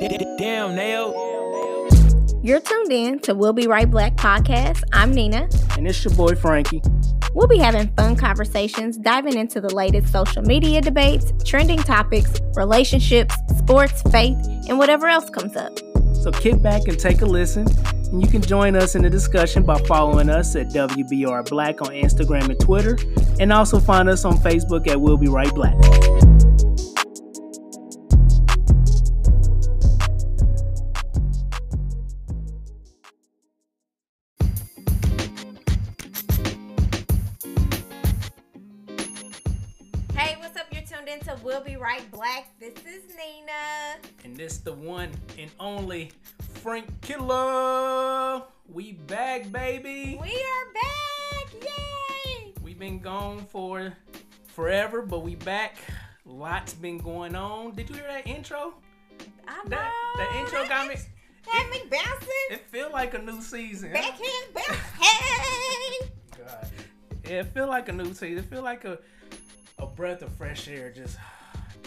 Damn, nail. You're tuned in to We'll Be Right Black podcast. I'm Nina. And it's your boy Frankie. We'll be having fun conversations, diving into the latest social media debates, trending topics, relationships, sports, faith, and whatever else comes up. So kick back and take a listen. And you can join us in the discussion by following us at WBR Black on Instagram and Twitter, and also find us on Facebook at We'll Be Right Black. Frank Killer. We back, baby. We are back! Yay! We've been gone for forever, but we back. Lots been going on. Did you hear that intro? I know. That that intro got me. Had me bouncing. It feel like a new season. Backhand bounce. Hey! God. Yeah, it feel like a new season. It feel like a a breath of fresh air. Just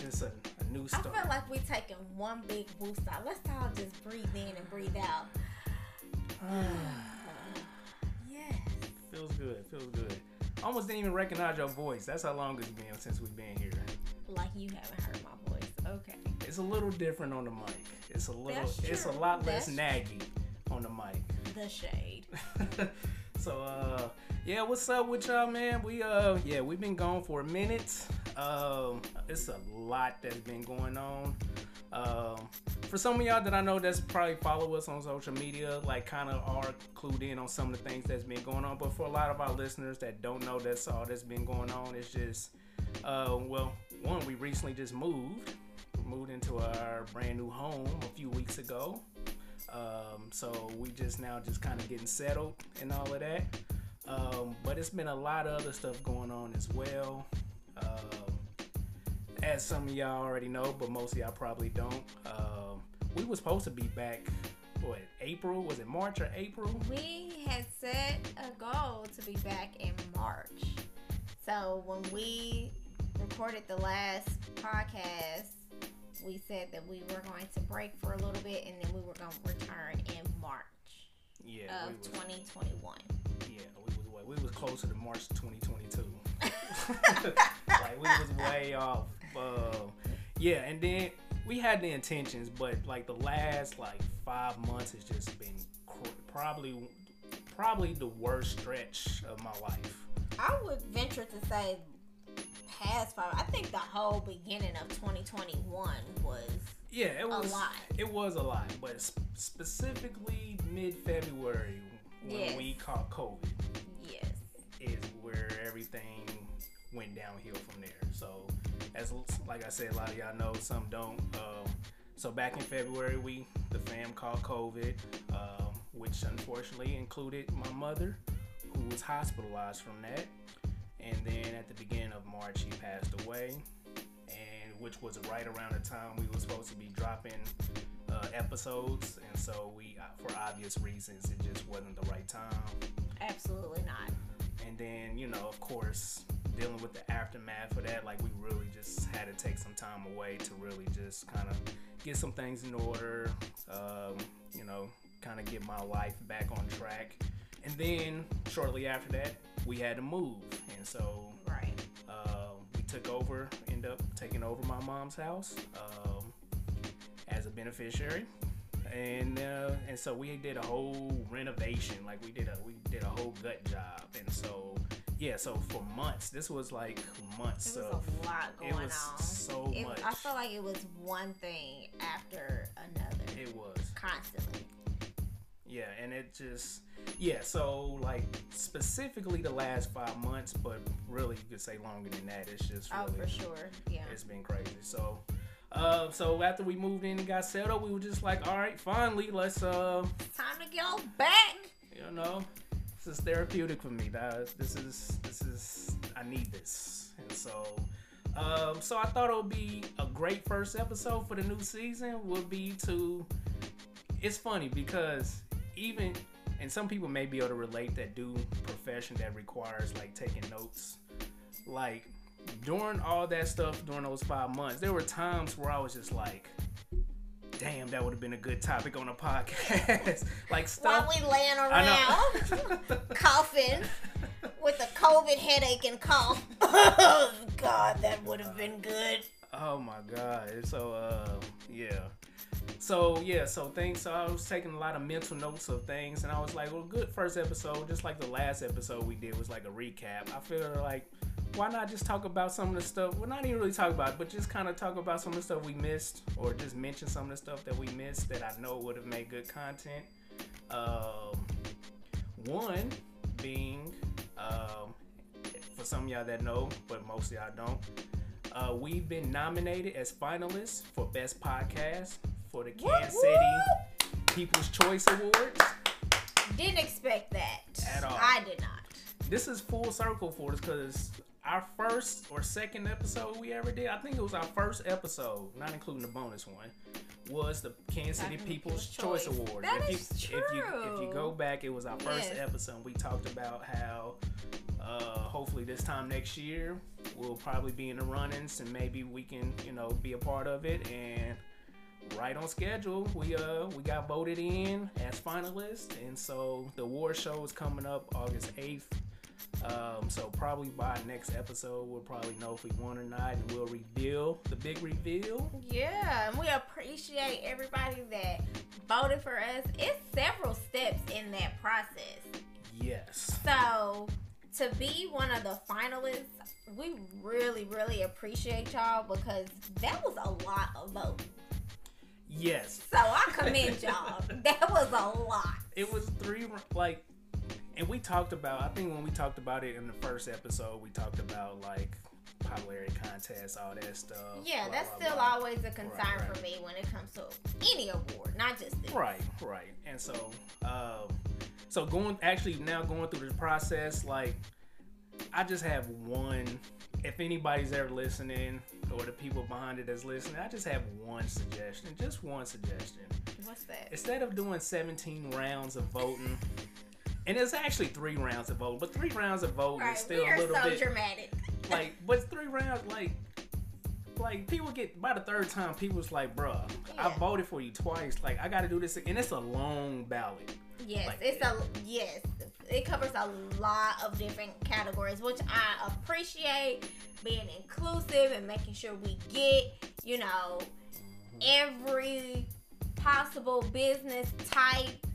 just a, a new start. I feel like we taking one big boost out. Let's all just breathe in and breathe out. Yes. feels good. Feels good. I almost didn't even recognize your voice. That's how long it's been since we've been here. Like you haven't heard my voice. Okay. It's a little different on the mic. It's a little. It's a lot less That's naggy on the mic. The shade. so uh yeah what's up with y'all man we uh yeah we've been gone for a minute um it's a lot that's been going on um for some of y'all that i know that's probably follow us on social media like kind of are clued in on some of the things that's been going on but for a lot of our listeners that don't know that's all that's been going on it's just uh well one we recently just moved moved into our brand new home a few weeks ago um, so we just now just kind of getting settled and all of that. Um, but it's been a lot of other stuff going on as well. Um, as some of y'all already know, but most of y'all probably don't. Um, we was supposed to be back. What April? Was it March or April? We had set a goal to be back in March. So when we recorded the last podcast, we said that we were going to break for a little bit and then we were going to return in March Yeah, of was, 2021. yeah, we was way, we was closer to March 2022. like we was way off. Uh, yeah, and then we had the intentions, but like the last like five months has just been cr- probably probably the worst stretch of my life. I would venture to say past five. I think the whole beginning of 2021 was Yeah, it was a lot. It was a lot, but s- specifically mid February when Yes. we caught COVID yes. is where everything went downhill from there. So, as like I said, a lot of y'all know, some don't. Um, so back in February, we the fam caught COVID, um, which unfortunately included my mother, who was hospitalized from that. And then at the beginning of March, he passed away, and which was right around the time we were supposed to be dropping uh, episodes. And so we, uh, for obvious reasons, it just wasn't the right time Absolutely not. and then you know of course dealing with the aftermath of that like we really just had to take some time away to really just kind of get some things in order um, you know kind of get my life back on track and then shortly after that we had to move and so Right. um, we took over, end up taking over my mom's house um, as a beneficiary, and uh, and so we did a whole renovation. Like we did a we did a whole gut job, and so yeah, so for months, this was like months It was of a lot going it was on. so It- much. I felt like it was one thing after another, it was constantly. yeah, and it just yeah. So like specifically the last five months, but really you could say longer than that. It's just Oh, really for sure. Yeah. it's been crazy. So, uh, so after we moved in and got settled, we were just like, all right, finally, let's, uh, Time to go back. you know, this is therapeutic for me. That this is this is I need this, and so, um, so I thought it would be a great first episode for the new season. Would be to, it's funny because even and some people may be able to relate that do profession that requires like taking notes, like during all that stuff during those five months, there were times where I was just like, damn, that would have been a good topic on a podcast. like stuff. While we laying around coughing with a COVID headache and cough. oh God, that would have been good. Oh my god. So uh yeah. So yeah, so things so I was taking a lot of mental notes of things and I was like, well good first episode, just like the last episode we did was like a recap. I feel like why not just talk about some of the stuff well not even really talk about it, but just kind of talk about some of the stuff we missed or just mention some of the stuff that we missed that I know would have made good content. Um one being um for some y'all that know, but most y'all don't. Uh, we've been nominated as finalists for Best Podcast for the Kansas City People's Choice Awards. Didn't expect that At all. I did not. This is full circle for us because our first or second episode we ever did, I think it was our first episode, not including the bonus one, was the Kansas City People's Choice, Choice. Awards. That if you, is If you if you go back, it was our first Yes. episode. We talked about how uh, hopefully this time next year we'll probably be in the runnings and maybe we can you know be a part of it and right on schedule we uh we got voted in as finalists and so the award show is coming up august 8th um, so probably by next episode we'll probably know if we won or not and we'll reveal the big reveal Yeah, and we appreciate everybody that voted for us. It's several steps in that process. yes So to be one of the finalists, we really, really appreciate y'all because that was a lot of votes. Yes So I commend y'all. that was a lot. it was three like and we talked about i think when we talked about it in the first episode we talked about like popularity contests all that stuff Yeah, blah, that's blah, still blah. always a concern Right, right. for me when it comes to any award, not just this. right right and so um so going actually now going through this process like i just have one if anybody's ever listening or the people behind it that's listening i just have one suggestion just one suggestion What's that? instead of doing 17 rounds of voting and it's actually three rounds of voting but three rounds of voting Right, is still a little so bit dramatic. like but three rounds like like people get by the third time people's like bruh i voted for you twice like i gotta do this and it's a long ballot Yes, Like- it's a yes. It covers a lot of different categories, which I appreciate being inclusive and making sure we get, you know, every possible business type,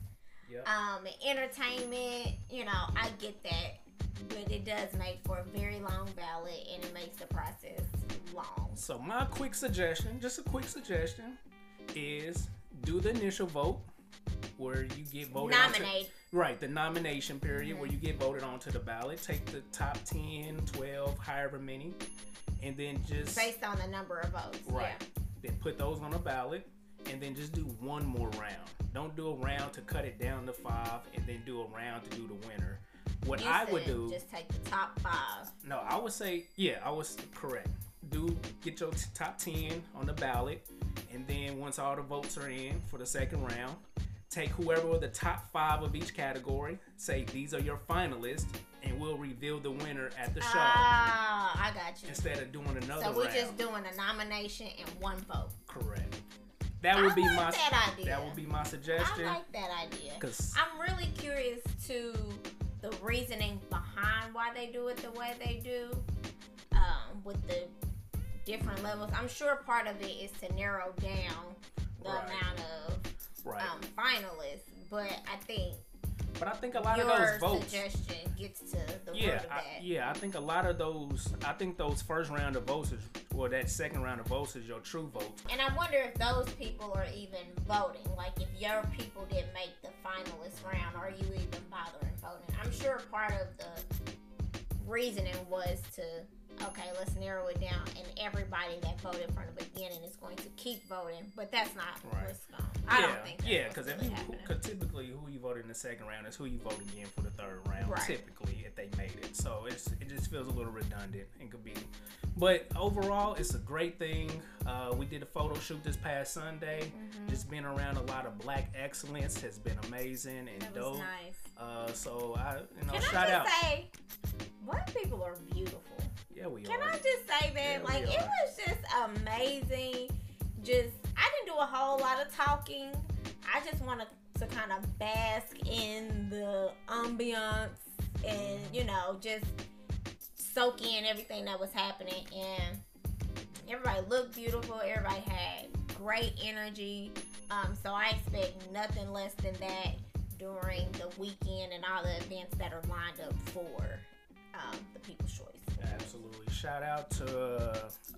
Yep. um, entertainment. You know, I get that, but it does make for a very long ballot, and it makes the process long. so my quick suggestion just a quick suggestion is do the initial vote where you get voted onto- Nominate. Right, the nomination period Mm-hmm. where you get voted onto the ballot. Take the top 10, 12, however many, and then just based on the number of votes. right. Yeah. Then put those on a ballot, and then just do one more round. Don't do a round to cut it down to five, and then do a round to do the winner. What You I would do, just take the top five. no, I would say, yeah, I was correct. Do get your t- top 10 on the ballot, and then once all the votes are in for the second round, take whoever were the top five of each category, say these are your finalists, and we'll reveal the winner at the show Ah, I got you. instead of doing another So we're round. just doing a nomination and one vote. correct. That I would be like my that idea. that would be my suggestion. I suggestion. like that idea. Cause I'm really curious to the reasoning behind why they do it the way they do, um, with the different levels. I'm sure part of it is to narrow down the Right. amount of right, um, finalists, but I think but I think a lot of those votes. suggestion gets to the root Yeah, of I, that. yeah. I think a lot of those. I think those first round of votes is, or that second round of votes is your true votes. And I wonder if those people are even voting. Like, if your people didn't make the finalist round, are you even bothering voting? I'm sure part of the reasoning was to, okay, let's narrow it down, and everybody that voted from the beginning is going to keep voting. But that's not Right. what's going. I yeah, don't think. Yeah, because really cause typically who you voted in the second round is who you vote again for the third round. Right. Typically, if they made it, so it's it just feels a little redundant and could be. But overall, it's a great thing. Uh, we did a photo shoot this past Sunday. Mm-hmm. Just being around a lot of black excellence has been amazing and That was dope. nice. Uh, so I, you know, Can shout I out. just say, black people are beautiful. Yeah, we Can are. I just say that? Yeah, like, it was just amazing. just I didn't do a whole lot of talking. I just wanted to kind of bask in the ambiance and you know just soak in everything that was happening and everybody looked beautiful. Everybody had great energy. Um, so I expect nothing less than that during the weekend and all the events that are lined up for um, the People's Choice. Absolutely. Shout out to,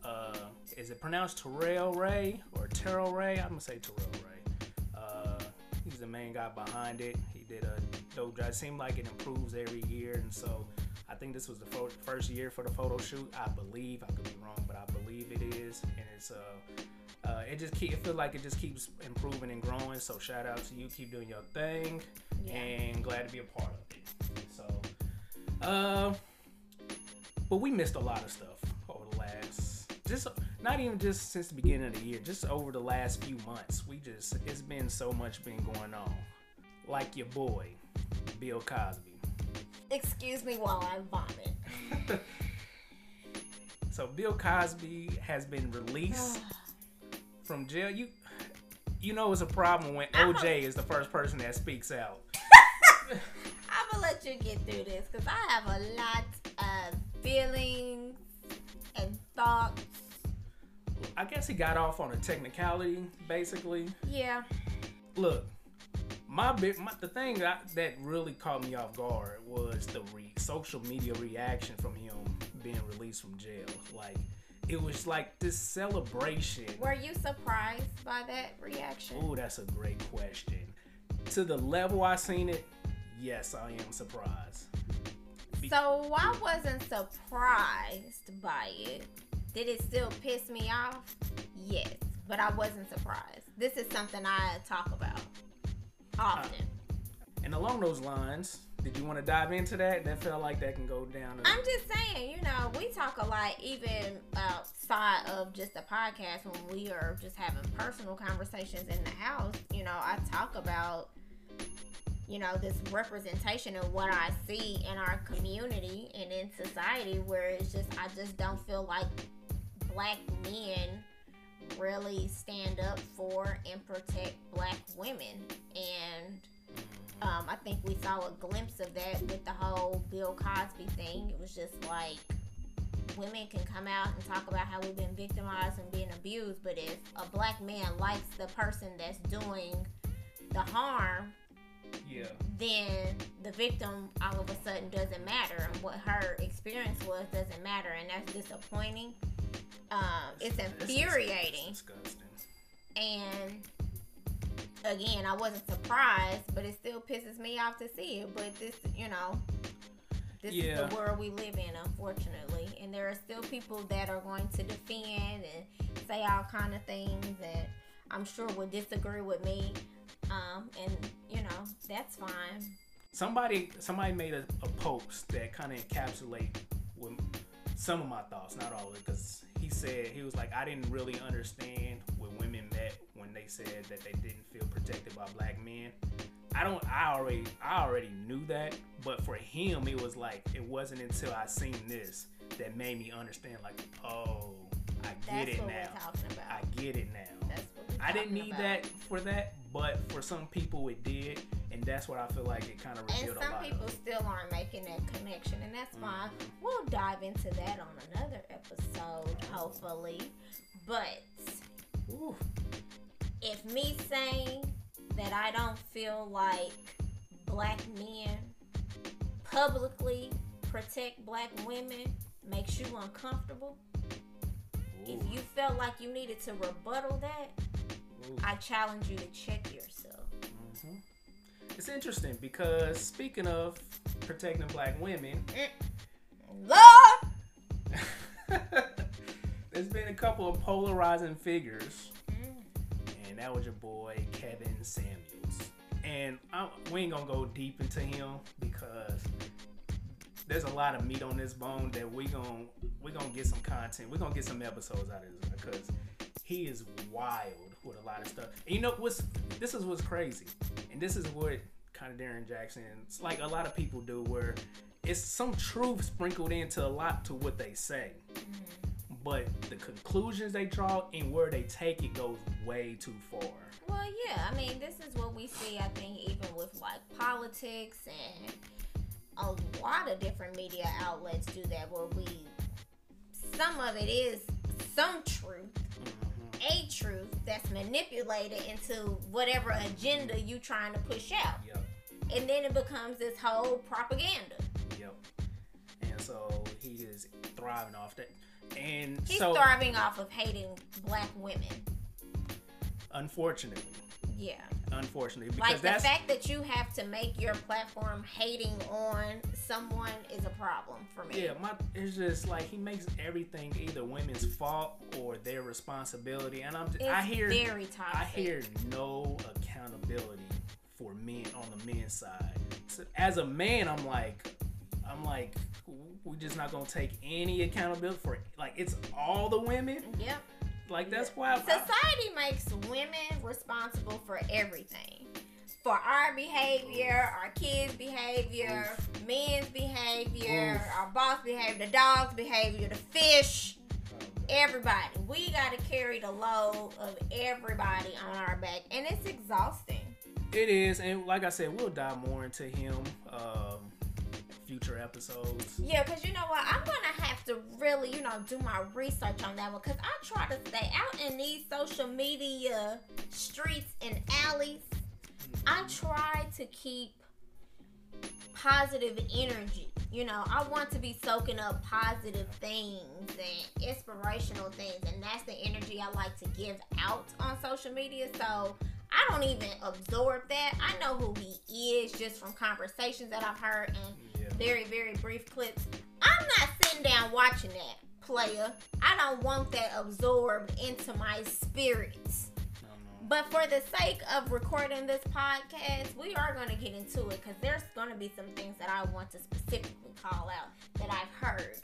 uh, uh, is it pronounced Terrell Ray or Terrell Ray? I'm going to say Terrell Ray. Uh, he's the main guy behind it. He did a dope job. It seemed like it improves every year. And so I think this was the fo- first year for the photo shoot. I believe. I could be wrong, but I believe it is. And it's, uh, uh, it just keep, it feels like it just keeps improving and growing. So shout out to you. Keep doing your thing. Yeah. And glad to be a part of it. So, uh, but we missed a lot of stuff over the last just not even just since the beginning of the year just over the last few months. We just it's been so much been going on. Like your boy bill cosby. Excuse me while I vomit. so bill cosby has been released from jail. You you know it's a problem when oj is the first person that speaks out. I'm gonna let you get through this because I have a lot of feelings and thoughts. i guess he got off on a technicality basically Yeah. look, my big my, the thing that that really caught me off guard was the re, social media reaction from him being released from jail. Like it was like this celebration. Were you surprised by that reaction? Oh, that's a great question. To the level I seen it, yes, I am surprised. So I wasn't surprised by it. Did it still piss me off? Yes, but I wasn't surprised. This is something I talk about often. Uh, and along those lines, did you want to dive into that? That felt like that can go down. I'm just saying, you know, we talk a lot even outside of just the podcast when we are just having personal conversations in the house. You know, I talk about, you know, this representation of what I see in our community and in society where it's just, I just don't feel like black men really stand up for and protect black women. And um, I think we saw a glimpse of that with the whole Bill Cosby thing. It was just like women can come out and talk about how we've been victimized and being abused, but if a black man likes the person that's doing the harm, yeah. then the victim all of a sudden doesn't matter, and what her experience was doesn't matter, and that's disappointing. Um, it's infuriating. And again, I wasn't surprised, but it still pisses me off to see it. But this, you know, this Yeah. is the world we live in, unfortunately. And there are still people that are going to defend and say all kind of things that I'm sure would disagree with me. Um, and you know, that's fine. somebody somebody made a, a post that kind of encapsulate with some of my thoughts not all of it because he said he was like i didn't really understand when women met when they said that they didn't feel protected by black men i don't i already i already knew that but for him it was like it wasn't until i seen this that made me understand like oh i get That's it now we're talking about. i get it now That's I didn't need about. that for that, but for some people it did, and that's what I feel like it kind of And revealed a some people still aren't making that connection, and that's fine. Mhm. We'll dive into that on another episode, hopefully. But Ooh, if me saying that I don't feel like black men publicly protect black women makes you uncomfortable, ooh, if you felt like you needed to rebuttal that, ooh. I challenge you to check yourself. Mhm. It's interesting because speaking of protecting black women, Lord! there's been a couple of polarizing figures, Mm. and that was your boy Kevin Samuels. And I, we ain't gonna go deep into him because there's a lot of meat on this bone that we gon' we gonna get some content. We're gonna get some episodes out of this because he is wild with a lot of stuff. And you know what's this is what's crazy, and this is what kind of Darren Jackson, it's like a lot of people do, where it's some truth sprinkled into a lot to what they say. Mm-hmm. but the conclusions they draw and where they take it goes way too far. Well, yeah, I mean, this is what we see, I think, even with like politics and a lot of different media outlets do that where we, some of it is some truth, mm-hmm. a truth that's manipulated into whatever agenda you trying to push out. Yep. And then it becomes this whole propaganda. Yep. And so he is thriving off that. And He's so, thriving off of hating black women. unfortunately, Yeah. unfortunately, because Like the that's fact that you have to make your platform hating on someone is a problem for me. yeah, my it's just like he makes everything either women's fault or their responsibility, and I'm It's I hear very toxic. I hear no accountability for men on the men's side. So as a man, I'm like, I'm like, we're just not gonna take any accountability for it. like it's all the women. Yep. Like that's why I, Society makes women responsible for everything. For our behavior, our kids' behavior, men's behavior, Oof. our boss behavior, the dog's behavior, the fish, everybody. We got to carry the load of everybody on our back, and it's exhausting. it is, and like I said, we'll dive more into him um, future episodes. Yeah, because you know what? I'm going to have to really, you know, do my research on that one because I try to stay out in these social media streets and alleys. I try to keep positive energy. You know, I want to be soaking up positive things and inspirational things, and that's the energy I like to give out on social media. So I don't even absorb that. I know who he is just from conversations that I've heard and. Very, very brief clips. I'm not sitting down watching that, player. I don't want that absorbed into my spirit. No, no. But for the sake of recording this podcast, we are going to get into it because there's going to be some things that I want to specifically call out that I've heard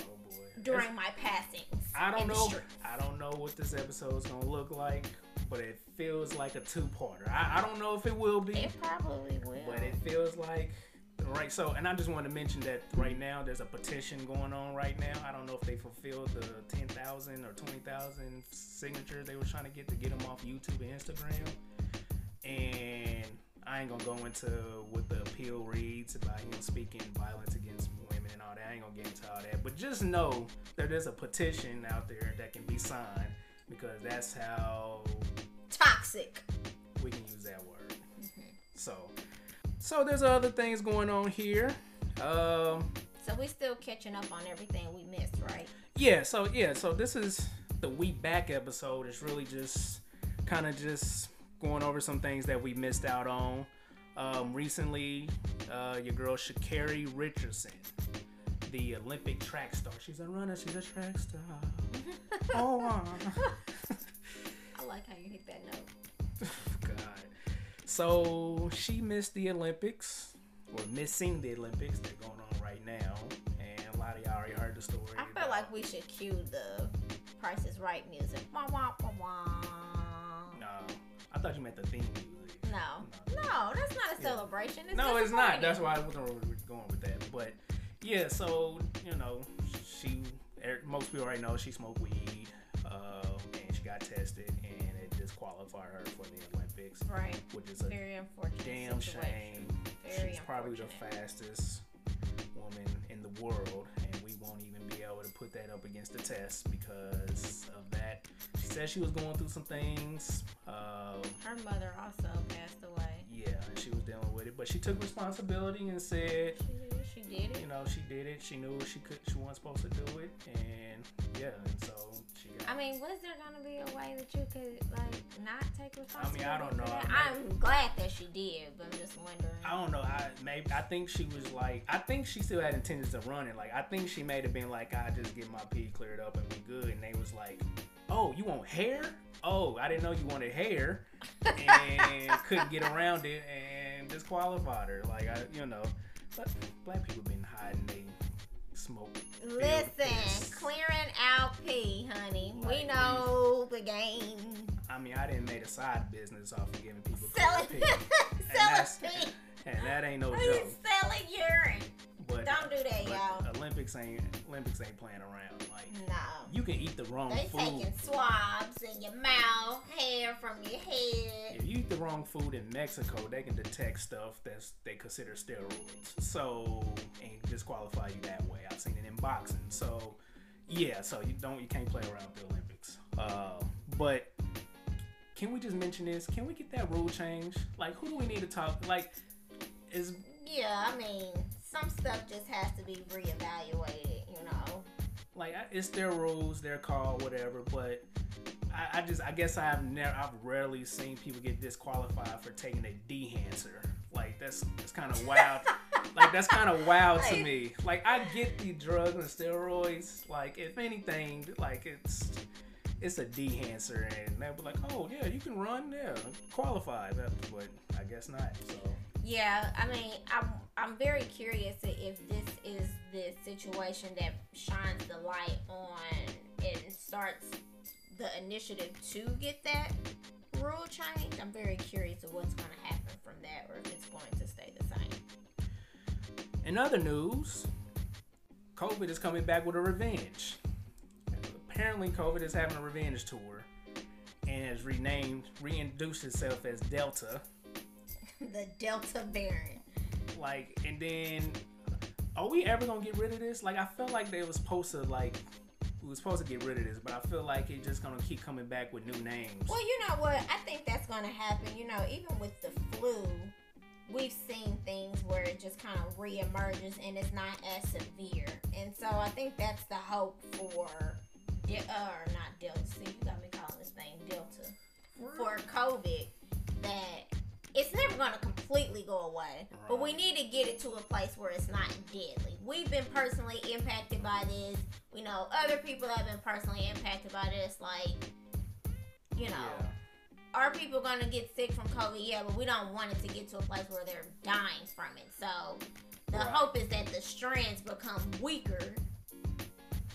Oh boy. during my passings. I don't know. I don't know what this episode is gonna look like, but it feels like a two-parter. I, I don't know if it will be, It probably will. but it feels like right. So, and I just want to mention that right now there's a petition going on right now. I don't know if they fulfilled the ten thousand or twenty thousand signatures they were trying to get to get them off YouTube and Instagram. And I ain't gonna go into what the appeal reads about him speaking violence against women and all that. I ain't gonna get into all that. But just know that there's a petition out there that can be signed because that's how Toxic. we can use that word. Mm-hmm. So, so there's other things going on here. Um, So we're still catching up on everything we missed, right? yeah. So yeah. So this is the we back episode. It's really just kind of just going over some things that we missed out on. Um, recently, uh, your girl Sha'Carri Richardson, the Olympic track star. She's a runner. She's a track star. oh, uh. I like how you hit that note. So she missed the Olympics, or missing the Olympics. They're going on right now, and a lot of y'all already heard the story. I feel about- like we should cue the Price is Right music. Wah, wah, wah, wah. No, I thought you meant the theme music. No, no, that's not a Yeah. celebration. It's no, it's not. That's why I wasn't really going with that. But yeah, so you know, she er, most people already know she smoked weed, um, and she got tested, and it disqualified her for the Olympics, right. which is a Very unfortunate. damn situation. shame. Very She's probably the fastest woman in the world, and we won't even be able to put that up against the test because of that. She said she was going through some things. Um, Her mother also passed away. yeah, and she was dealing with it, but she took responsibility and said, She, she did you know, she did it. She knew she could. She wasn't supposed to do it, and yeah, and so. I mean, was there gonna be a way that you could like not take responsibility? I mean, I don't know. I I'm glad that she did, but I'm just wondering. I don't know. I maybe I think she was like I think she still had intentions of running. Like I think she may have been like I just get my pee cleared up and we good. And they was like, oh, you want hair? Oh, I didn't know you wanted hair, and couldn't get around it and disqualified her. Like I, you know, but black people been hiding they smoke. Listen, clearing out pee, honey. Like, we know the game. I mean, I didn't make a side business off of giving people Selling, pee, selling pee. and that ain't no He's joke. selling urine. But Don't do that, y'all. Olympics ain't Olympics ain't playing around. Like No. you can eat the wrong food. They food. taking swabs in your mouth, hair from your head. Wrong food in Mexico, they can detect stuff that's they consider steroids. So and disqualify you that way. I've seen it in boxing. So yeah, so you don't you can't play around with the Olympics. Uh, but can we just mention this? Can we get that rule change? Like who do we need to talk? Like is Yeah, I mean, some stuff just has to be reevaluated, you know. like it's their rules, their call, whatever. But I, I just I guess I've never I've rarely seen people get disqualified for taking a dehancer. Like that's that's kind of wild. like that's kind of wild to me. Like I get the drugs and steroids. Like if anything, like it's it's a dehancer, and they'll be like, oh yeah, you can run, yeah, qualified. But I guess not. So Yeah, I mean, I'm I'm very curious if this is the situation that shines the light on and starts the initiative to get that rule change. I'm very curious of what's going to happen from that, or if it's going to stay the same. In other news, COVID is coming back with a revenge. Apparently, COVID is having a revenge tour and has renamed, reintroduced itself as Delta. the Delta variant. Like, and then, are we ever gonna get rid of this? Like, I felt like they was supposed to like, we was supposed to get rid of this, but I feel like it's just gonna keep coming back with new names. Well, you know what? I think that's going to happen. You know, even with the flu, we've seen things where it just kind of reemerges and it's not as severe. And so I think that's the hope for, De- uh, or not Delta. See, you got me calling this thing Delta. For COVID, that it's never going to completely go away. But we need to get it to a place where it's not deadly. We've been personally impacted by this. We know other people have been personally impacted by this. Like, you know, Yeah. are people gonna get sick from COVID? Yeah, but we don't want it to get to a place where they're dying from it. So the Right. hope is that the strands become weaker,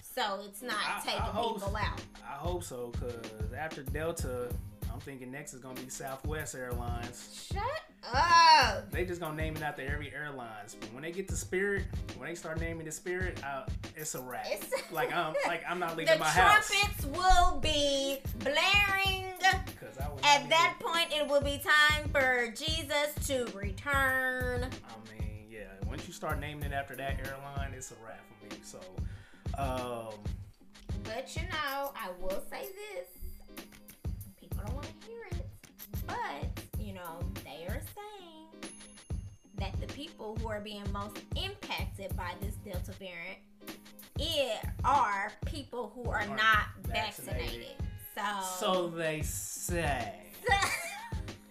so it's not I- I taking hope- people out. I hope so, cause after Delta, I'm thinking next is gonna be Southwest Airlines. Shut up. They just gonna name it after every airlines. But when they get to Spirit, when they start naming the Spirit, uh, it's a wrap. It's like I'm like I'm not leaving my house. The trumpets will be blaring. 'Cause I would At that point, it will be time for Jesus to return. I mean, yeah. Once you start naming it after that airline, it's a wrap for me. So, um, But you know, I will say this. People don't want to hear it. But, you know, they are saying that the people who are being most impacted by this Delta variant it are people who are, Are not vaccinated. vaccinated. So, so they say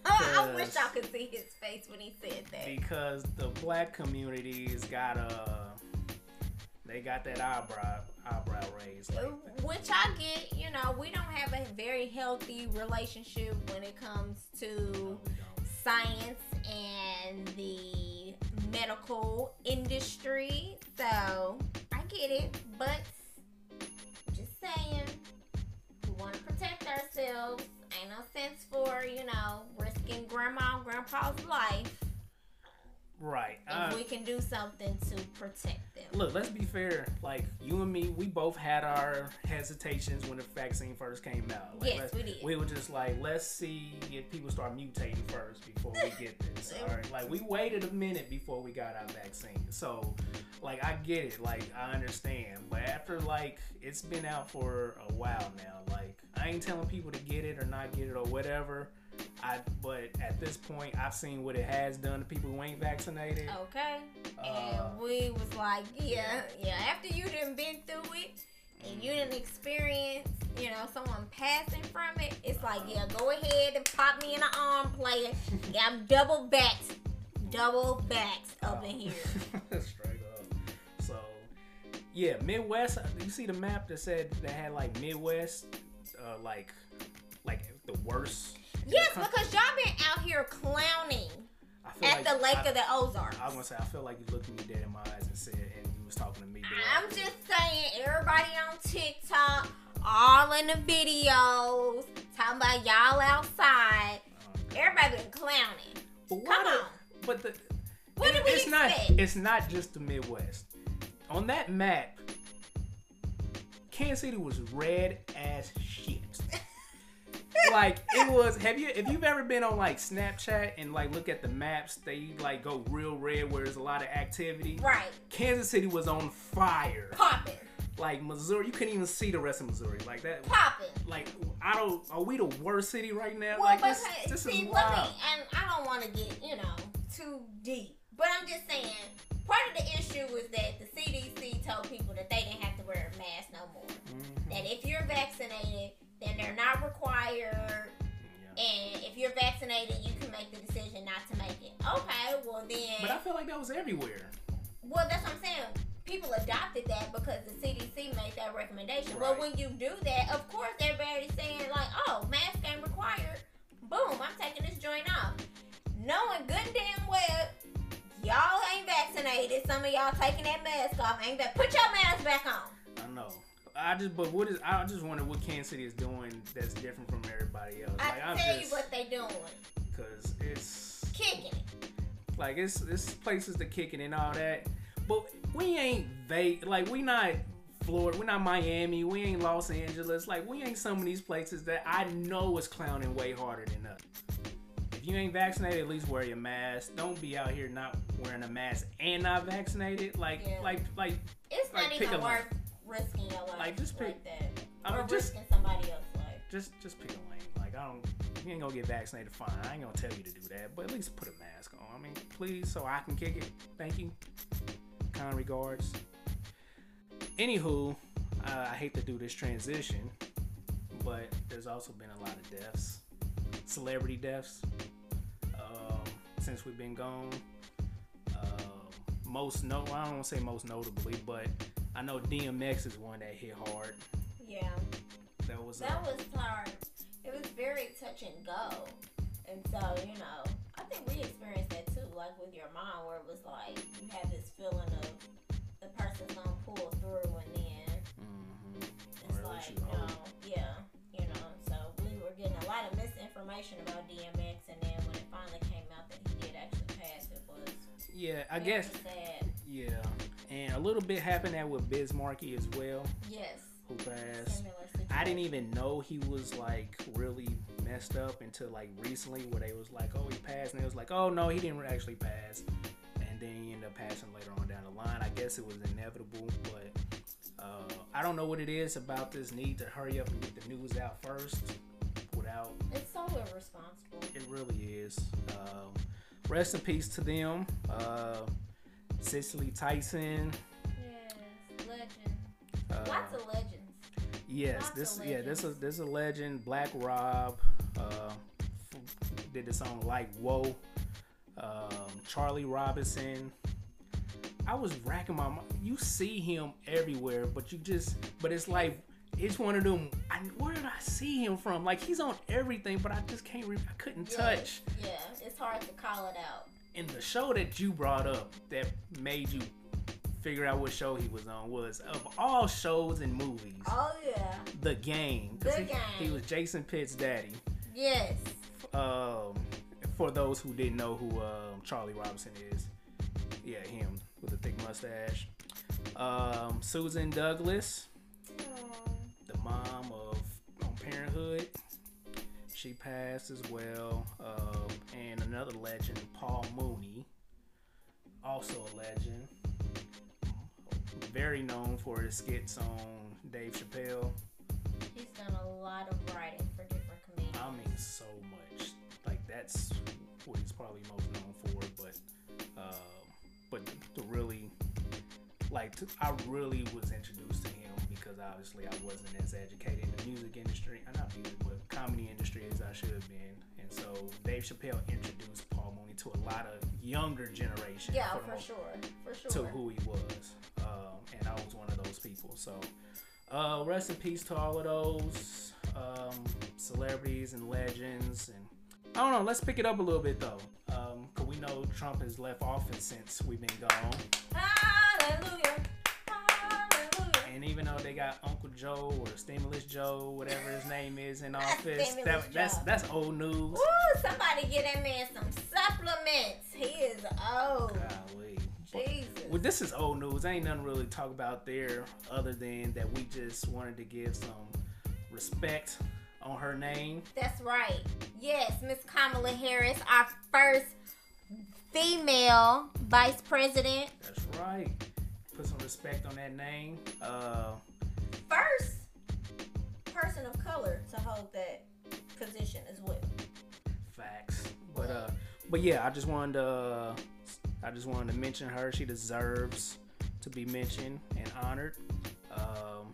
Oh, I wish I could see his face when he said that. because the black community's got a, they got that eyebrow eyebrow raised. lately. Which I get, you know, we don't have a very healthy relationship when it comes to science and the medical industry. So I get it, but just saying, we want to protect ourselves. Ain't no sense for, you know, risking grandma and grandpa's life Right. if Uh, we can do something to protect them. Look, let's be fair. Like you and me, we both had our hesitations when the vaccine first came out. Like, Yes, we did. We were just like, let's see if people start mutating first before we get this. All right. Like we waited a minute before we got our vaccine. So, like I get it. Like I understand. But after like it's been out for a while now. Like I ain't telling people to get it or not get it or whatever. I but at this point, I've seen what it has done to people who ain't vaccinated. Okay. Uh, and we was like, yeah, yeah. After you didn't been through it and you didn't experience, you know, someone passing from it, it's like, yeah, go ahead and pop me in the arm, player. Yeah, I'm double backed, double backed up in here. Straight up. So, yeah, Midwest. You see the map that said that had like Midwest, uh, like, like the worst. Yes, because y'all been out here clowning at like the Lake I, of the Ozarks. I was gonna say I feel like you looked at me dead in my eyes and said, and you was talking to me. I'm just saying, everybody on TikTok, all in the videos, talking about y'all outside. Oh, Everybody been clowning. But Come a- on. But the What it- did we it's not it's not just the Midwest. on that map, Kansas City was red as shit. like it was. Have you if you've ever been on like Snapchat and like look at the maps, they like go real red where there's a lot of activity. Right. Kansas City was on fire. Popping. Like Missouri, you couldn't even see the rest of Missouri like that. Popping. Like I don't. Are we the worst city right now? Well, like but this, hey, this see, is let me, and I don't want to get, you know, too deep. But I'm just saying, part of the issue was that the CDC told people that they didn't have to wear a mask no more. Mhm. That if you're vaccinated, then they're not required. Yeah. And if you're vaccinated, you can make the decision not to make it. Okay, well then. But I feel like that was everywhere. Well, that's what I'm saying. People adopted that because the CDC made that recommendation. Well, Right. when you do that, of course everybody's saying like, "Oh, mask ain't required." Boom! I'm taking this joint off, knowing good and damn well y'all ain't vaccinated. Some of y'all taking that mask off. Ain't that? Put your mask back on. I. I just, but what is? I just wonder what Kansas City is doing that's different from everybody else. I Like I'm tell you what they doing. cause it's Kicking it. like it's it's places to kick it and all that. But we ain't vague. Like we not Florida. We're not Miami. We ain't Los Angeles. Like we ain't some of these places that I know is clowning way harder than us. If you ain't vaccinated, at least wear your mask. Don't be out here not wearing a mask and not vaccinated. Like Yeah. like like It's Like, not even worth risking your life Like, just pick- like that, I mean, or just- risking somebody else's life. just just pick a lane. Like I don't, you ain't gonna get vaccinated, fine. I ain't gonna tell you to do that, but at least put a mask on. I mean, please, so I can kick it. Thank you. Kind regards. Anywho, uh, I hate to do this transition, but there's also been a lot of deaths, celebrity deaths, um, since we've been gone. Um, most no, I don't want to say most notably, but I know DMX is one that hit hard. Yeah. That was uh, That was hard. It was very touch and go. And so, you know, I think we experienced that too, like with your mom, where it was like you have this feeling of the person's gonna pull through, and then Mhm. it's Or at least like, you no, hope. yeah, you know. So we were getting a lot of misinformation about DMX, and then when it finally came out that he did actually pass, it was Yeah, I very guess. sad. Yeah, and a little bit happened that with Biz Markie as well, Yes, who passed. I didn't even know he was like really messed up until like recently, where they was like, "Oh, he passed," and it was like, "Oh no, he didn't actually pass," and then he ended up passing later on down the line. I guess it was inevitable, but uh, I don't know what it is about this need to hurry up and get the news out first without It's so irresponsible. It really is. Um, rest in peace to them. Uh, Cicely Tyson. Yes, legend. Uh, Lots of legends. yes, lots this of yeah this is this is a legend. Black Rob uh, did the song like Whoa. Um, Charlie Robinson. I was racking my mind. You see him everywhere, but you just but it's like it's one of them. I, where did I see him from? Like he's on everything, but I just can't. Re- I couldn't touch. Yeah, it's hard to call it out. And the show that you brought up that made you figure out what show he was on was of all shows and movies, Oh yeah. The Game. The he, Game. he was Jason Pitt's daddy. Yes. Um, for those who didn't know who um, Charlie Robinson is, yeah, him with the thick mustache. Um, Suzzanne Douglas, the mom of on Parenthood. She passed as well. Um, and another legend, Paul Mooney, also a legend. Very known for his skits on Dave Chappelle. He's done a lot of writing for different comedians. I mean, so much. Like that's what he's probably most known for. But, um, but to really, like, to, I really was introduced to him because obviously I wasn't as educated in the music industry, not music, but comedy industry as I should have been. And so Dave Chappelle introduced Paul Mooney to a lot of younger generation. yeah, the for sure. For sure. to who he was, um, and I was one of those people. So, uh, rest in peace to all of those um, celebrities and legends. And I don't know. Let's pick it up a little bit though, um, cause we know Trump has left office since we've been gone. Hallelujah. And even though they got Uncle Joe or Stimulus Joe, whatever his name is, in office, that, that's that's old news. Woo, somebody get that man some supplements. He is old. Golly. Jesus. Well, this is old news. Ain't nothing really to talk about there other than that we just wanted to give some respect on her name. That's right. Yes, Miss Kamala Harris, our first female vice president. That's right. Put some respect on that name. Uh, First person of color to hold that position as well. facts. But uh, but yeah, I just wanted to, uh, I just wanted to mention her. She deserves to be mentioned and honored. Um,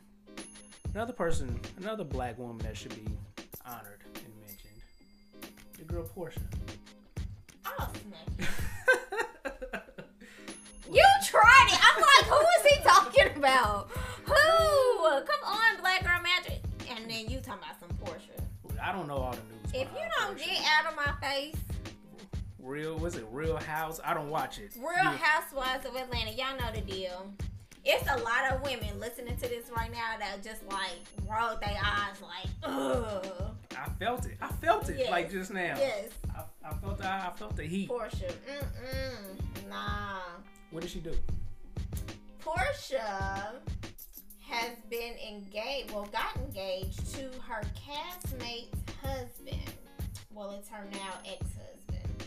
another person, another black woman that should be honored and mentioned. The girl Porsha. I'll smack tried it. I'm like, who is he talking about? Who? Come on, Black Girl Magic. And then you talking about some Porsha. I don't know all the news. If you don't Porsha. get out of my face, Real, was it Real House? I don't watch it. Real Yeah. Housewives of Atlanta, y'all know the deal. It's a lot of women listening to this right now that just like rolled their eyes like, ugh. I felt it. I felt it Yes. like just now. Yes, I, I felt the, I felt the heat. Porsha. Mm-mm. Nah. What did she do? Porsha has been engaged, well, got engaged to her castmate's husband. Well, it's her now ex-husband.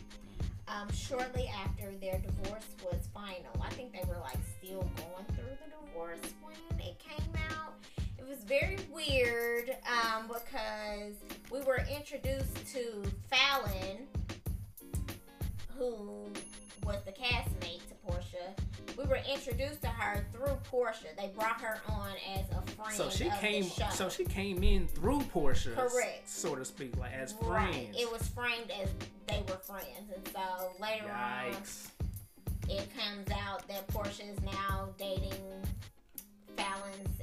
Um, shortly after their divorce was final, I think they were like still going through the divorce when it came out. It was very weird um, because we were introduced to Falynn, introduced to her through Porsha. They brought her on as a friend. So she came. So she came in through Porsha, Correct. so to speak, like as Right. friends. It was framed as they were friends, and so later Yikes. on, it comes out that Porsha is now dating Falynn's.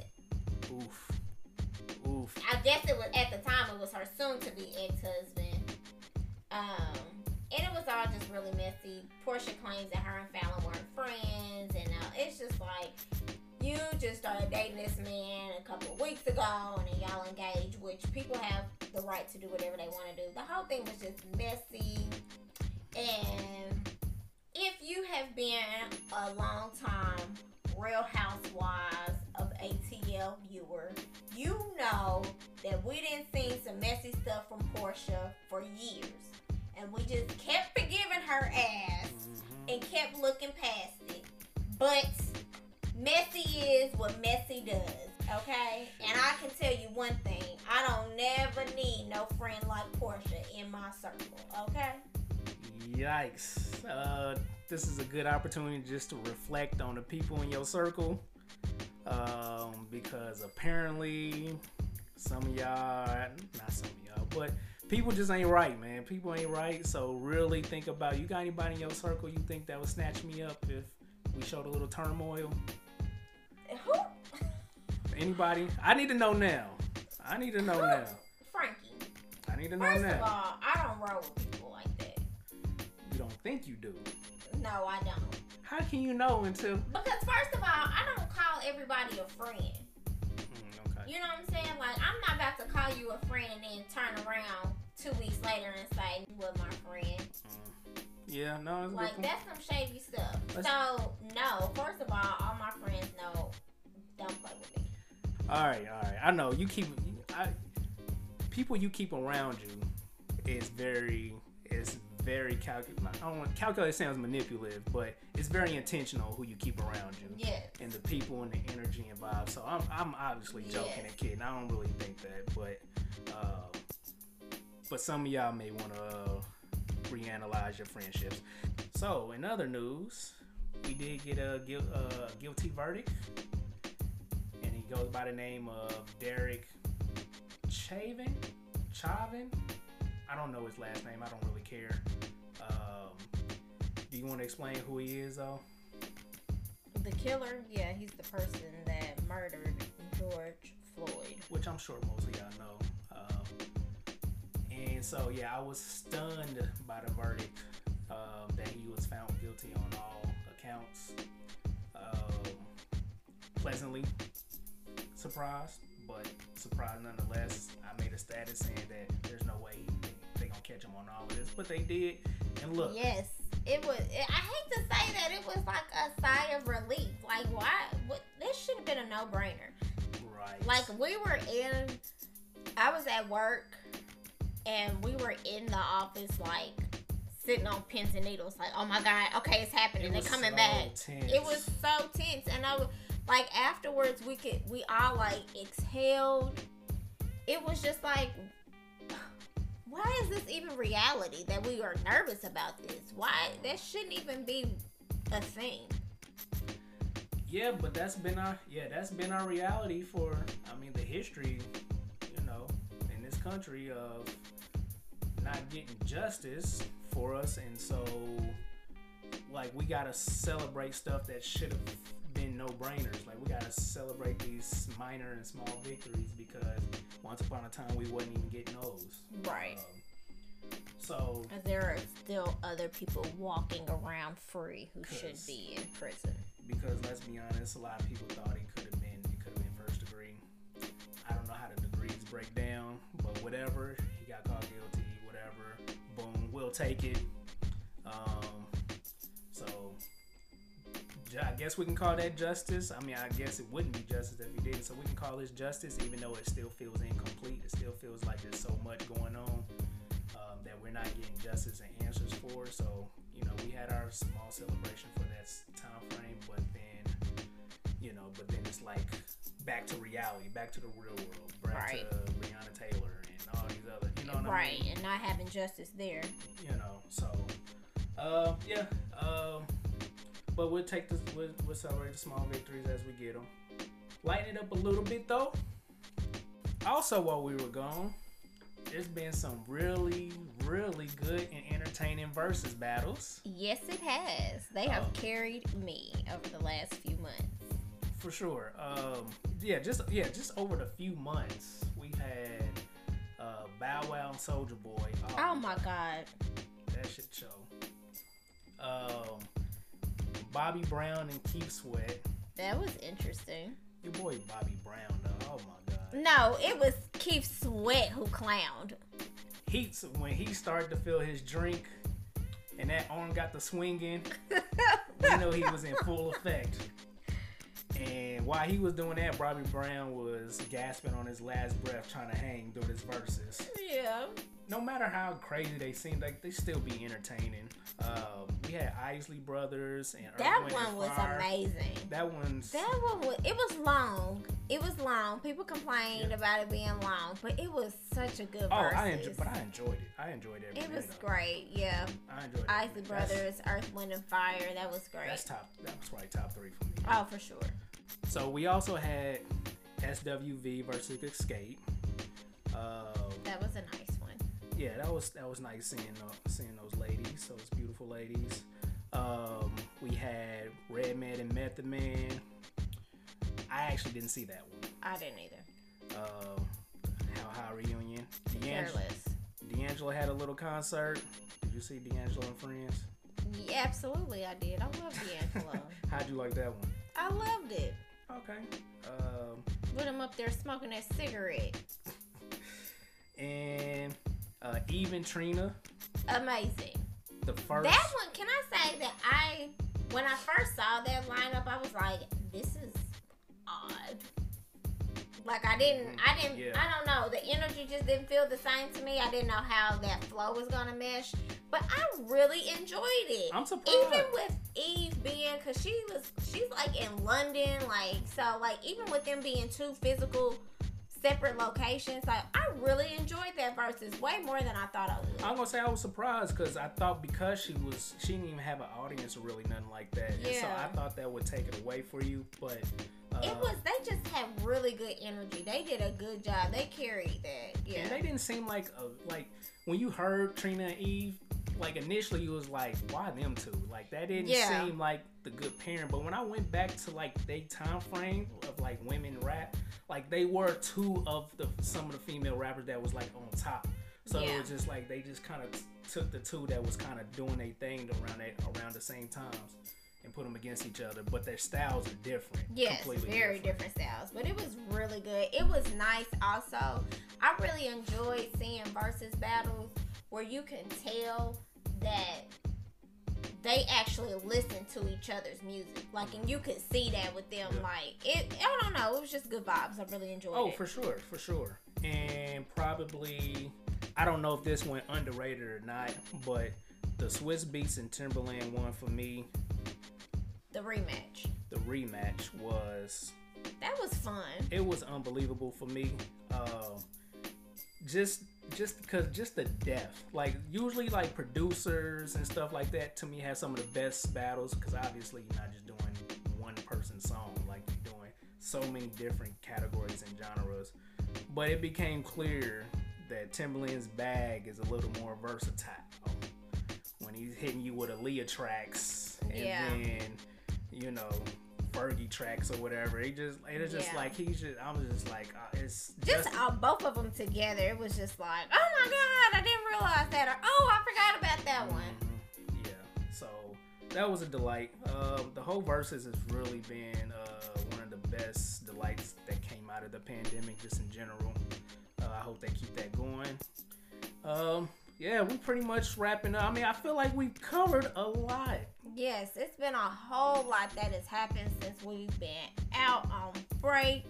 Oof. Oof. I guess it was at the time it was her soon-to-be ex-husband. Um, and it was all just really messy. Porsha claims that her and Falynn weren't friends, and uh, it's just like you just started dating this man a couple of weeks ago, and then y'all engaged, which people have the right to do whatever they want to do. The whole thing was just messy, and if you have been a long time Real Housewives of ATL viewer, you know that we didn't see some messy stuff from Porsha for years. And we just kept forgiving her ass and kept looking past it. But messy is what messy does, okay? And I can tell you one thing I don't never need no friend like Porsha in my circle, okay? Yikes. Uh, this is a good opportunity just to reflect on the people in your circle. Um, because apparently some of y'all, not some of y'all, but people just ain't right, man. People ain't right. So really think about you got anybody in your circle you think that would snatch me up if we showed a little turmoil? Who? Anybody? I need to know now. I need to know now. Frankie. I need to know First of now. all, I don't roll with people like that. You don't think you do. No, I don't. How can you know until Because first of all, I don't call everybody a friend. Okay. You know what I'm saying? Like I'm not about to call you a friend and then turn around two weeks later and say you were my friend. Mm. Yeah, no, Like that's some shady stuff. Let's- So no, first of all, all my friends know don't play with me. All right, all right. I know you keep I, people you keep around you is very is very calculated. I don't want calculated sounds manipulative, but it's very intentional who you keep around you Yes. and the people and the energy involved. So I'm I'm obviously joking Yes. and kidding. I don't really think that, but uh, but some of y'all may want to uh, reanalyze your friendships. So in other news, we did get a guil- uh, guilty verdict, and he goes by the name of Derek Chauvin. Chauvin. I don't know his last name. I don't really care. Um, do you want to explain who he is, though? The killer, yeah, he's the person that murdered George Floyd. which I'm sure most of y'all know. Um, and so, yeah, I was stunned by the verdict um, that he was found guilty on all accounts. Um, pleasantly surprised, but surprised nonetheless. I made a status saying that there's no way they, they gonna catch him on all of this, but they did. And look, Yes. it was. I hate to say that it was like a sigh of relief. Like why? What? This should have been a no brainer. Right. Like we were in. I was at work, and we were in the office like sitting on pins and needles. Like oh my god, okay, it's happening. It They're coming so back. tense. It was so tense, and I was like afterwards we could we all like exhaled. It was just like, why is this even reality that we are nervous about this? Why that shouldn't even be a thing. Yeah, but that's been our yeah, that's been our reality for I mean the history, you know, in this country of not getting justice for us and so like we gotta celebrate stuff that should have been no brainers. Like we gotta celebrate these minor and small victories because once upon a time we wasn't even getting those. Right. Um, so there are still other people walking around free who should be in prison. because let's be honest, a lot of people thought it could have been it could have been first degree. I don't know how the degrees break down, but whatever, he got caught guilty, whatever. Boom, we'll take it. Um, so ju- I guess we can call that justice. I mean, I guess it wouldn't be justice if he did. So we can call this justice, even though it still feels incomplete. It still feels like there's so much going on um, that we're not getting justice and answers for. So you know, we had our small celebration for that time frame, but then you know, but then it's like back to reality, back to the real world, back Right. to Breonna Taylor and all these other, you know what right, I mean? and not having justice there. You know, so uh, yeah, um, but we'll take this, we'll, we'll celebrate the small victories as we get them. Lighten it up a little bit though. Also, while we were gone, there's been some really, really good and entertaining versus battles. Yes, it has. They have Oh. carried me over the last few months. For sure. Um, yeah, just yeah, just over the few months we've had uh, Bow Wow and Soulja Boy. Oh my god. that shit show. Um, Bobby Brown and Keith Sweat. That was interesting. Your boy Bobby Brown, though. Oh my god. No, it was Keith Sweat who clowned. He when he started to fill his drink, and that arm got the swinging. we know he was in full effect. And while he was doing that, Bobby Brown was gasping on his last breath, trying to hang through his verses. yeah. No matter how crazy they seem, like they still be entertaining. Um, we had Isley Brothers and That one was Fire. amazing. That one's That one was it was long. It was long. People complained Yeah. about it being long, but it was such a good verse. oh, versus. I enjoy, but I enjoyed it. I enjoyed every it was of great. Yeah. I enjoyed it. Isley That's- Brothers, Earth, Wind, and Fire. That was great. That's top. That was probably top three for me. oh, for sure. So we also had SWV versus Xscape. Uh, That was a nice one. yeah, that was that was nice seeing uh, seeing those ladies, those beautiful ladies. Um, we had Redman and Method Man. I actually didn't see that one. I didn't either. Uh, How High Reunion. D'Angelo, D'Angelo had a little concert. Did you see D'Angelo and Friends? Yeah, absolutely, I did. I love D'Angelo. How'd you like that one? I loved it. Okay. Um, With him up there smoking that cigarette. and uh, even Trina, Amazing. the first. That one, can I say that I, when I first saw that lineup, I was like, this is odd. Like I didn't, I mm-hmm. didn't, Yeah. I don't know. The energy just didn't feel the same to me. I didn't know how that flow was gonna mesh, but I really enjoyed it. I'm surprised. even with Eve being, cause she was, she's like in London, like so, like even with them being two physical, separate locations, like I really enjoyed that versus way more than I thought I would. I'm gonna say I was surprised because I thought because she was she didn't even have an audience or really nothing like that. And so I thought that would take it away for you, but uh, It was they just had really good energy. They did a good job. They carried that. Yeah. and they didn't seem like a, like when you heard Trina and Eve. Like initially, you was like, "Why them two? Like that didn't Yeah. seem like the good pairing. But when I went back to like they time frame of like women rap, like they were two of the some of the female rappers that was like on top. So it was just like they just kind of took the two that was kind of doing their thing around that around the same times and put them against each other. But their styles are different. Yes, completely very different styles. But it was really good. It was nice also. I really enjoyed seeing versus battles where you can tell that they actually listen to each other's music. Like, and you could see that with them. Yeah. Like, it, I don't know, it was just good vibes. I really enjoyed Oh, it. Oh, for sure, for sure. And probably, I don't know if this went underrated or not, but the Swizz Beatz and Timbaland one for me, the rematch. the rematch was That was fun. it was unbelievable for me. Um, just just because just the depth. Like usually like producers and stuff like that to me have some of the best battles because obviously you're not just doing one person song like you're doing so many different categories and genres. But it became clear that Timbaland's bag is a little more versatile. When he's hitting you with Aaliyah tracks and Yeah. then you know Fergie tracks or whatever. It just it's just Yeah. like he's just I was just like uh, it's Just uh, both of them together, it was just like, oh my god, I didn't realize that, or oh, I forgot about that one. Mhm. Yeah. So that was a delight. Um, the whole verses has really been uh, one of the best delights that came out of the pandemic, just in general. Uh, I hope they keep that going. Um, yeah, we pretty much wrapping up. I mean, I feel like we've covered a lot. Yes, it's been a whole lot that has happened since we've been out on break.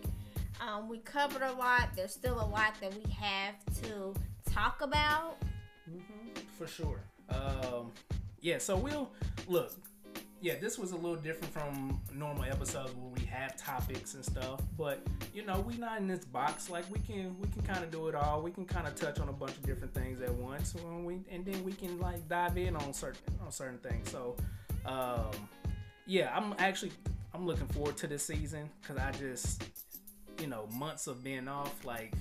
Um, we covered a lot. There's still a lot that we have to talk about. For sure. Um, yeah, so we'll look. Yeah, this was a little different from normal episodes where we have topics and stuff, but you know, we not in this box. Like we can we can kind of do it all. We can kind of touch on a bunch of different things at once, when we and then we can like dive in on certain on certain things. So, um, yeah, I'm actually I'm looking forward to this season because I just you know months of being off like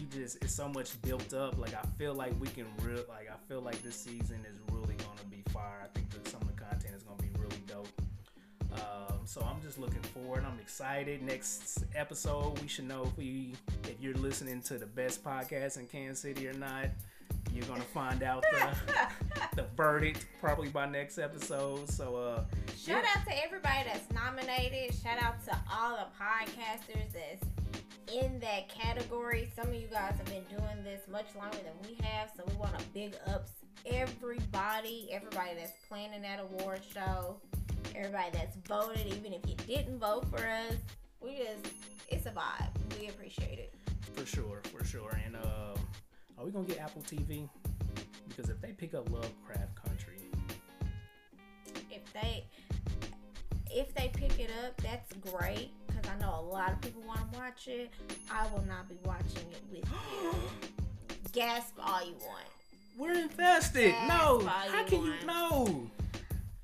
you just it's so much built up. Like I feel like we can real like I feel like this season is really gonna be fire. I think Um, so I'm just looking forward. I'm excited. Next episode, we should know if we if you're listening to the best podcast in Kansas City or not. You're gonna find out the, the verdict probably by next episode. So uh, Shout yeah. out to everybody that's nominated. Shout out to all the podcasters that's in that category. Some of you guys have been doing this much longer than we have, so we want to big ups everybody, everybody that's planning that award show, everybody that's voted, even if you didn't vote for us. We just, it's a vibe. We appreciate it. For sure, for sure. And uh, are we gonna get Apple TV? Because if they pick up Lovecraft Country, If they, if they pick it up, that's great because I know a lot of people want to watch it. I will not be watching it with you. Gasp all you want. we're invested. That's no, how can you won.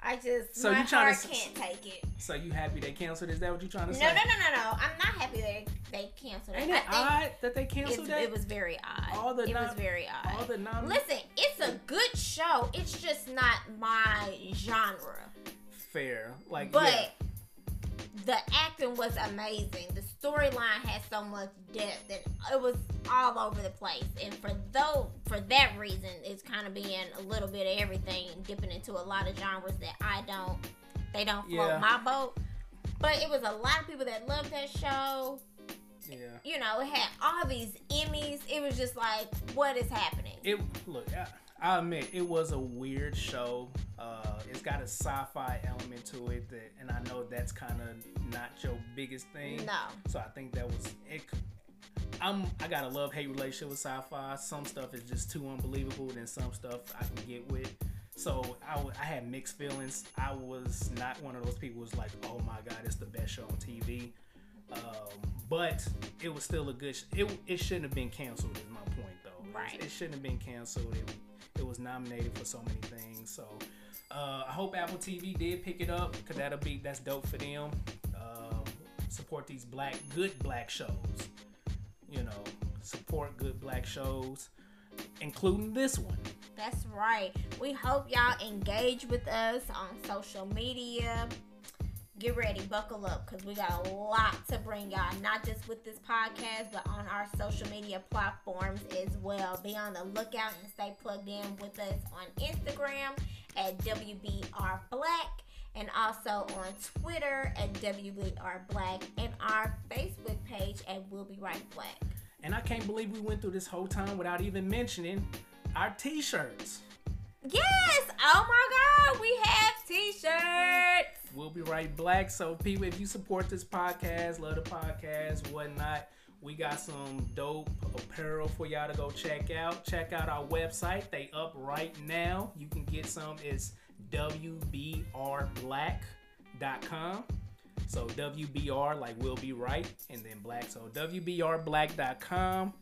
I just So my you heart s- can't take it. So you happy they canceled? Is that what you trying to No, say? no, no, no, no. No. I'm not happy they they canceled it. Ain't I it think odd that they canceled that? it was very odd. All the it was very odd. all the nom- Listen, it's a good show. It's just not my genre. fair. Like, But yeah. The acting was amazing. The storyline had so much depth, and it was all over the place. And for though for that reason, it's kind of being a little bit of everything, and dipping into a lot of genres that I don't. They don't float Yeah. my boat. But it was a lot of people that loved that show. yeah. You know, it had all these Emmys. It was just like, what is happening? It look. I, I admit it was a weird show. Uh, it's got a sci-fi element to it, that, and I know that's kind of not your biggest thing. No. So I think that was it. I'm I got a love hate relationship with sci-fi. Some stuff is just too unbelievable. Then some stuff I can get with. So I, w- I had mixed feelings. I was not one of those people who's like, oh my god, it's the best show on TV. Um, but it was still a good. Sh- it it shouldn't have been canceled. Is my point though. It- Right. It, shouldn't have been canceled. It, it was nominated for so many things. So uh, I hope Apple TV did pick it up because that'll be that's dope for them. Um, support these black good black shows. You know, support good black shows, including this one. That's right. We hope y'all engage with us on social media. Get ready, buckle up, because we got a lot to bring y'all, not just with this podcast, but on our social media platforms as well. Be on the lookout and stay plugged in with us on Instagram at WBR Black and also on Twitter at WBR Black and our Facebook page at We'll Be Right Black. And I can't believe we went through this whole time without even mentioning our t-shirts. Yes. Oh my God, we have t-shirts. We'll be right black. So people, if you support this podcast, love the podcast, whatnot, we got some dope apparel for y'all to go check out. Check out our website. They up right now. You can get some. It's wbrblack.com. So WBR like will be right and then black. So WBRblack.com.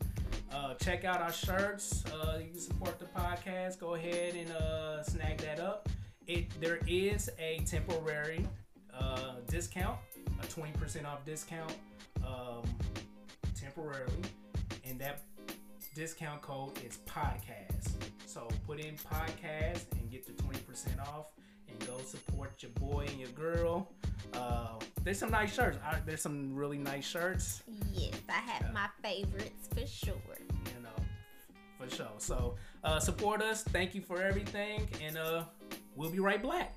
Uh, check out our shirts. Uh, you can support the podcast. Go ahead and uh, snag that up. It there is a temporary uh, discount, a twenty percent off discount, um, temporarily, and that discount code is podcast. So put in podcast and get the twenty percent off, and go support your boy and your girl. Uh, there's some nice shirts. I, there's some really nice shirts. Yes, I have my favorites for sure. You know, for sure. So uh, support us. Thank you for everything, and uh, we'll be right back.